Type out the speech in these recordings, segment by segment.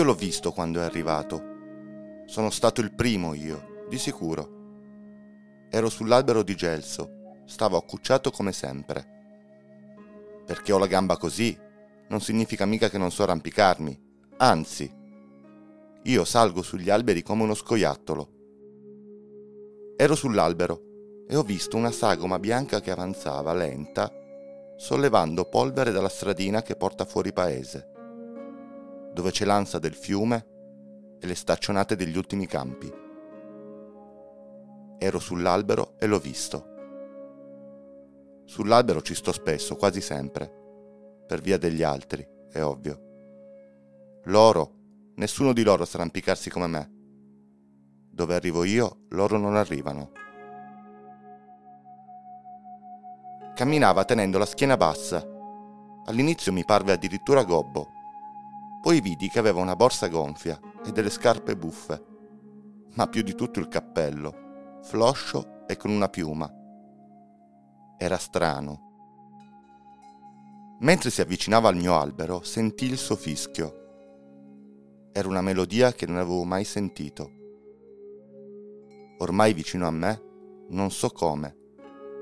Io l'ho visto quando è arrivato. Sono stato il primo io, di sicuro. Ero sull'albero di gelso, stavo accucciato come sempre. Perché ho la gamba così, non significa mica che non so arrampicarmi, anzi, io salgo sugli alberi come uno scoiattolo. Ero sull'albero e ho visto una sagoma bianca che avanzava lenta, sollevando polvere dalla stradina che porta fuori paese, dove c'è l'ansa del fiume e le staccionate degli ultimi campi. Ero sull'albero e l'ho visto. Sull'albero ci sto spesso, quasi sempre, per via degli altri, è ovvio. Loro, nessuno di loro sa arrampicarsi come me. Dove arrivo io, loro non arrivano. Camminava tenendo la schiena bassa. All'inizio mi parve addirittura gobbo. Poi vidi che aveva una borsa gonfia e delle scarpe buffe, ma più di tutto il cappello, floscio e con una piuma. Era strano. Mentre si avvicinava al mio albero, sentì il suo fischio. Era una melodia che non avevo mai sentito. Ormai vicino a me, non so come,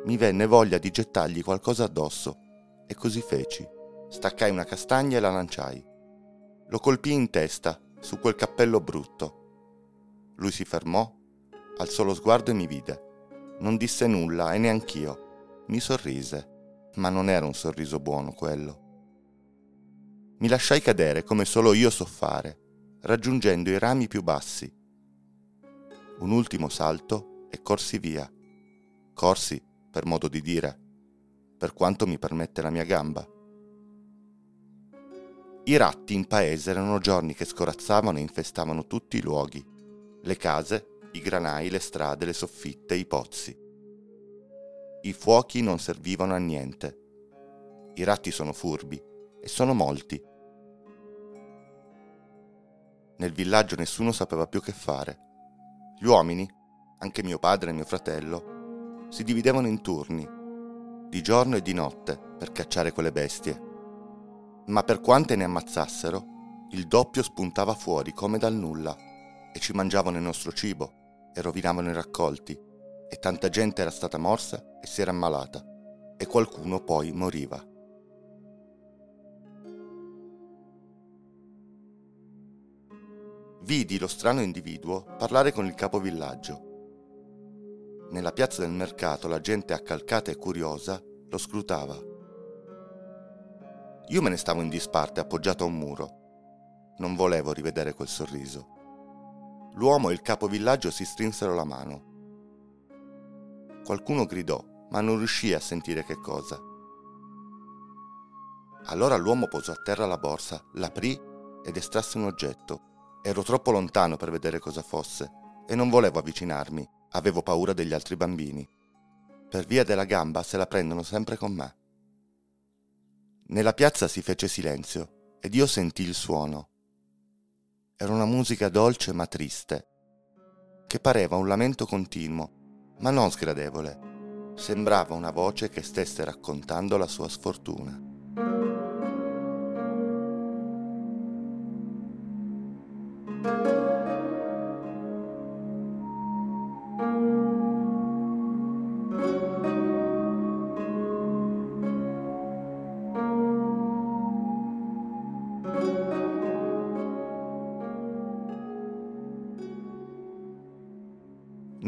mi venne voglia di gettargli qualcosa addosso e così feci. Staccai una castagna e la lanciai. Lo colpii in testa, su quel cappello brutto. Lui si fermò, alzò lo sguardo e mi vide. Non disse nulla e neanch'io. Mi sorrise, ma non era un sorriso buono quello. Mi lasciai cadere come solo io so fare raggiungendo i rami più bassi. Un ultimo salto e corsi via. Corsi, per modo di dire, per quanto mi permette la mia gamba. I ratti in paese erano giorni che scorazzavano e infestavano tutti i luoghi, le case, i granai, le strade, le soffitte, i pozzi. I fuochi non servivano a niente. I ratti sono furbi e sono molti nel villaggio nessuno sapeva più che fare. Gli uomini, anche mio padre e mio fratello, si dividevano in turni, di giorno e di notte, per cacciare quelle bestie. Ma per quante ne ammazzassero, il doppio spuntava fuori come dal nulla e ci mangiavano il nostro cibo e rovinavano i raccolti e tanta gente era stata morsa e si era ammalata e qualcuno poi moriva. vidi lo strano individuo parlare con il capovillaggio. Nella piazza del mercato la gente accalcata e curiosa lo scrutava. Io me ne stavo in disparte appoggiato a un muro. Non volevo rivedere quel sorriso. L'uomo e il capovillaggio si strinsero la mano. Qualcuno gridò, ma non riuscì a sentire che cosa. Allora l'uomo posò a terra la borsa, l'aprì ed estrasse un oggetto Ero troppo lontano per vedere cosa fosse e non volevo avvicinarmi, avevo paura degli altri bambini. Per via della gamba se la prendono sempre con me. Nella piazza si fece silenzio ed io sentii il suono. Era una musica dolce ma triste, che pareva un lamento continuo, ma non sgradevole. Sembrava una voce che stesse raccontando la sua sfortuna.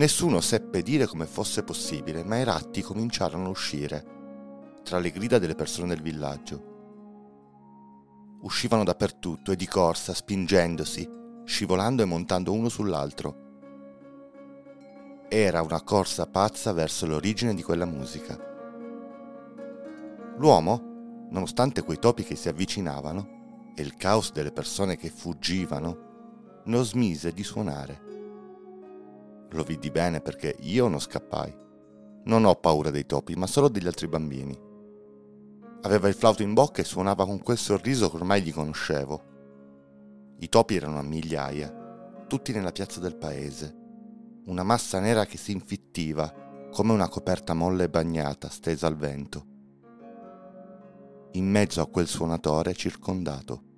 Nessuno seppe dire come fosse possibile, ma i ratti cominciarono a uscire, tra le grida delle persone del villaggio. Uscivano dappertutto e di corsa, spingendosi, scivolando e montando uno sull'altro. Era una corsa pazza verso l'origine di quella musica. L'uomo, nonostante quei topi che si avvicinavano e il caos delle persone che fuggivano, non smise di suonare. Lo vidi bene perché io non scappai. Non ho paura dei topi, ma solo degli altri bambini. Aveva il flauto in bocca e suonava con quel sorriso che ormai gli conoscevo. I topi erano a migliaia, tutti nella piazza del paese. Una massa nera che si infittiva, come una coperta molle bagnata stesa al vento. In mezzo a quel suonatore circondato.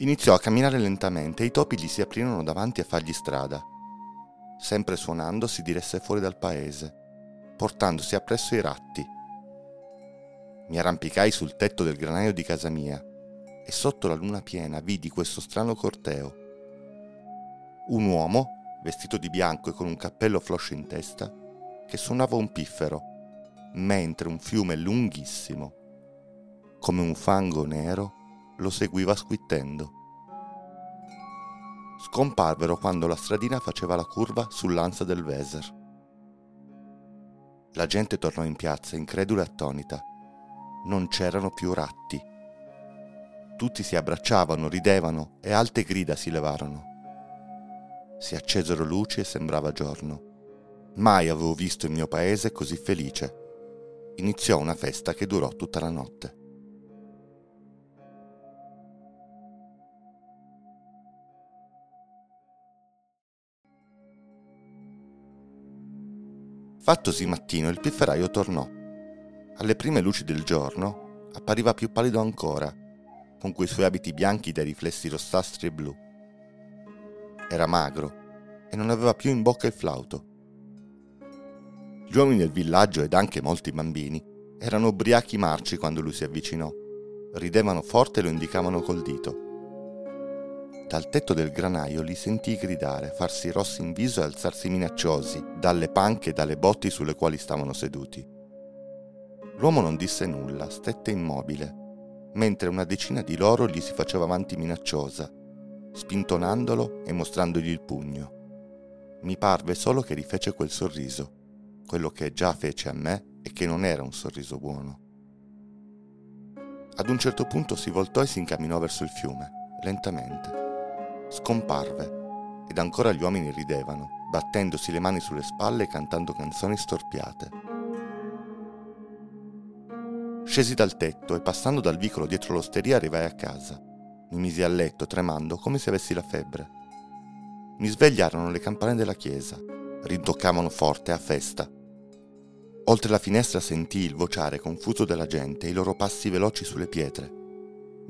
Iniziò a camminare lentamente e i topi gli si aprirono davanti a fargli strada. Sempre suonando si diresse fuori dal paese, portandosi appresso i ratti. Mi arrampicai sul tetto del granaio di casa mia e sotto la luna piena vidi questo strano corteo. Un uomo, vestito di bianco e con un cappello floscio in testa, che suonava un piffero, mentre un fiume lunghissimo, come un fango nero, lo seguiva squittendo. Scomparvero quando la stradina faceva la curva sull'ansa del Weser. La gente tornò in piazza incredula e attonita. Non c'erano più ratti. Tutti si abbracciavano, ridevano e alte grida si levarono. Si accesero luci e sembrava giorno. Mai avevo visto il mio paese così felice. Iniziò una festa che durò tutta la notte. Fattosi mattino, il pifferaio tornò. Alle prime luci del giorno appariva più pallido ancora, con quei suoi abiti bianchi dai riflessi rossastri e blu. Era magro e non aveva più in bocca il flauto. Gli uomini del villaggio ed anche molti bambini erano ubriachi marci quando lui si avvicinò. Ridevano forte e lo indicavano col dito. Dal tetto del granaio li sentii gridare, farsi rossi in viso e alzarsi minacciosi dalle panche e dalle botti sulle quali stavano seduti. L'uomo non disse nulla, stette immobile, mentre una decina di loro gli si faceva avanti minacciosa, spintonandolo e mostrandogli il pugno. Mi parve solo che rifece quel sorriso, quello che già fece a me e che non era un sorriso buono. Ad un certo punto si voltò e si incamminò verso il fiume, lentamente scomparve ed ancora gli uomini ridevano, battendosi le mani sulle spalle e cantando canzoni storpiate. Scesi dal tetto e passando dal vicolo dietro l'osteria arrivai a casa. Mi misi a letto tremando come se avessi la febbre. Mi svegliarono le campane della chiesa. Rintoccavano forte a festa. Oltre la finestra sentii il vociare confuso della gente e i loro passi veloci sulle pietre.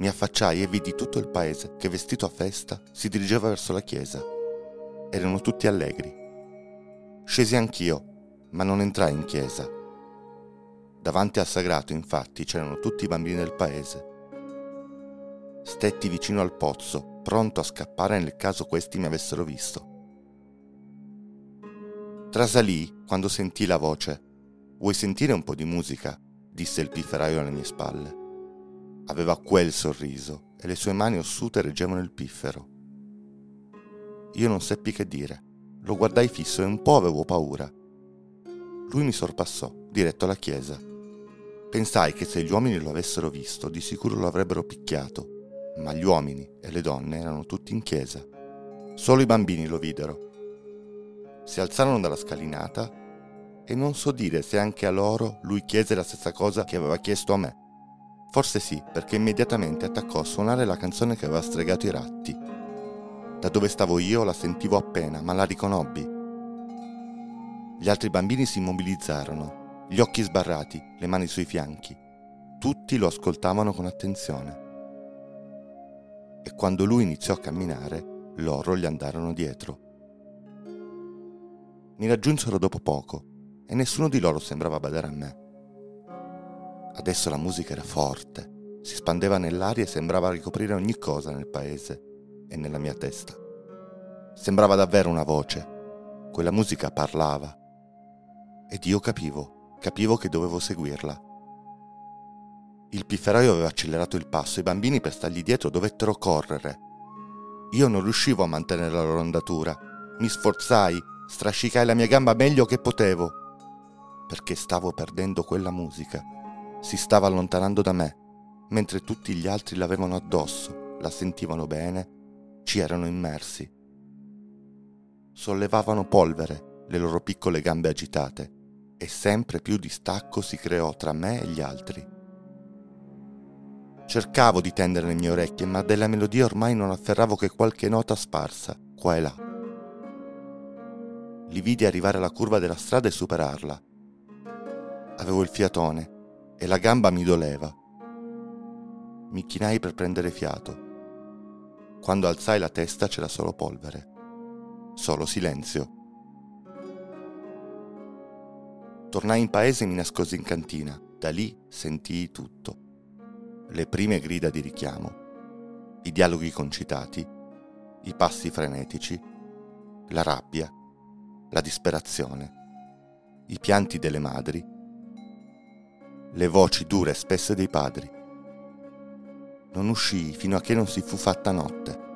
Mi affacciai e vidi tutto il paese che, vestito a festa, si dirigeva verso la chiesa. Erano tutti allegri. Scesi anch'io, ma non entrai in chiesa. Davanti al sagrato, infatti, c'erano tutti i bambini del paese. Stetti vicino al pozzo, pronto a scappare nel caso questi mi avessero visto. Trasalì quando sentii la voce. Vuoi sentire un po' di musica? disse il pifferaio alle mie spalle. Aveva quel sorriso e le sue mani ossute reggevano il piffero. Io non seppi che dire. Lo guardai fisso e un po' avevo paura. Lui mi sorpassò, diretto alla chiesa. Pensai che se gli uomini lo avessero visto, di sicuro lo avrebbero picchiato, ma gli uomini e le donne erano tutti in chiesa. Solo i bambini lo videro. Si alzarono dalla scalinata e non so dire se anche a loro lui chiese la stessa cosa che aveva chiesto a me. Forse sì, perché immediatamente attaccò a suonare la canzone che aveva stregato i ratti. Da dove stavo io la sentivo appena, ma la riconobbi. Gli altri bambini si immobilizzarono, gli occhi sbarrati, le mani sui fianchi. Tutti lo ascoltavano con attenzione. E quando lui iniziò a camminare, loro gli andarono dietro. Mi raggiunsero dopo poco e nessuno di loro sembrava badare a me. Adesso la musica era forte, si spandeva nell'aria e sembrava ricoprire ogni cosa nel paese e nella mia testa. Sembrava davvero una voce. Quella musica parlava. Ed io capivo, capivo che dovevo seguirla. Il pifferaio aveva accelerato il passo e i bambini per stargli dietro dovettero correre. Io non riuscivo a mantenere la loro andatura. Mi sforzai, strascicai la mia gamba meglio che potevo, perché stavo perdendo quella musica si stava allontanando da me, mentre tutti gli altri l'avevano addosso, la sentivano bene, ci erano immersi. Sollevavano polvere le loro piccole gambe agitate e sempre più distacco si creò tra me e gli altri. Cercavo di tendere le mie orecchie, ma della melodia ormai non afferravo che qualche nota sparsa, qua e là. Li vidi arrivare alla curva della strada e superarla. Avevo il fiatone e la gamba mi doleva. Mi chinai per prendere fiato. Quando alzai la testa c'era solo polvere, solo silenzio. Tornai in paese e mi nascosi in cantina. Da lì sentii tutto. Le prime grida di richiamo, i dialoghi concitati, i passi frenetici, la rabbia, la disperazione, i pianti delle madri, le voci dure e spesse dei padri non uscii fino a che non si fu fatta notte.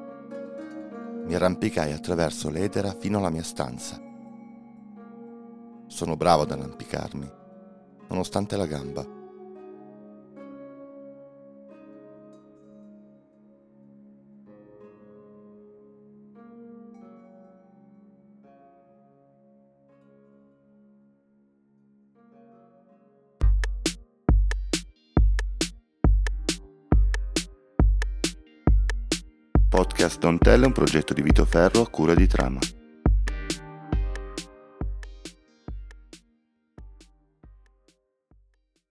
Mi arrampicai attraverso l'edera fino alla mia stanza. Sono bravo ad arrampicarmi, nonostante la gamba. Podcast Don't Tell è un progetto di Vito Ferro a cura di Trama.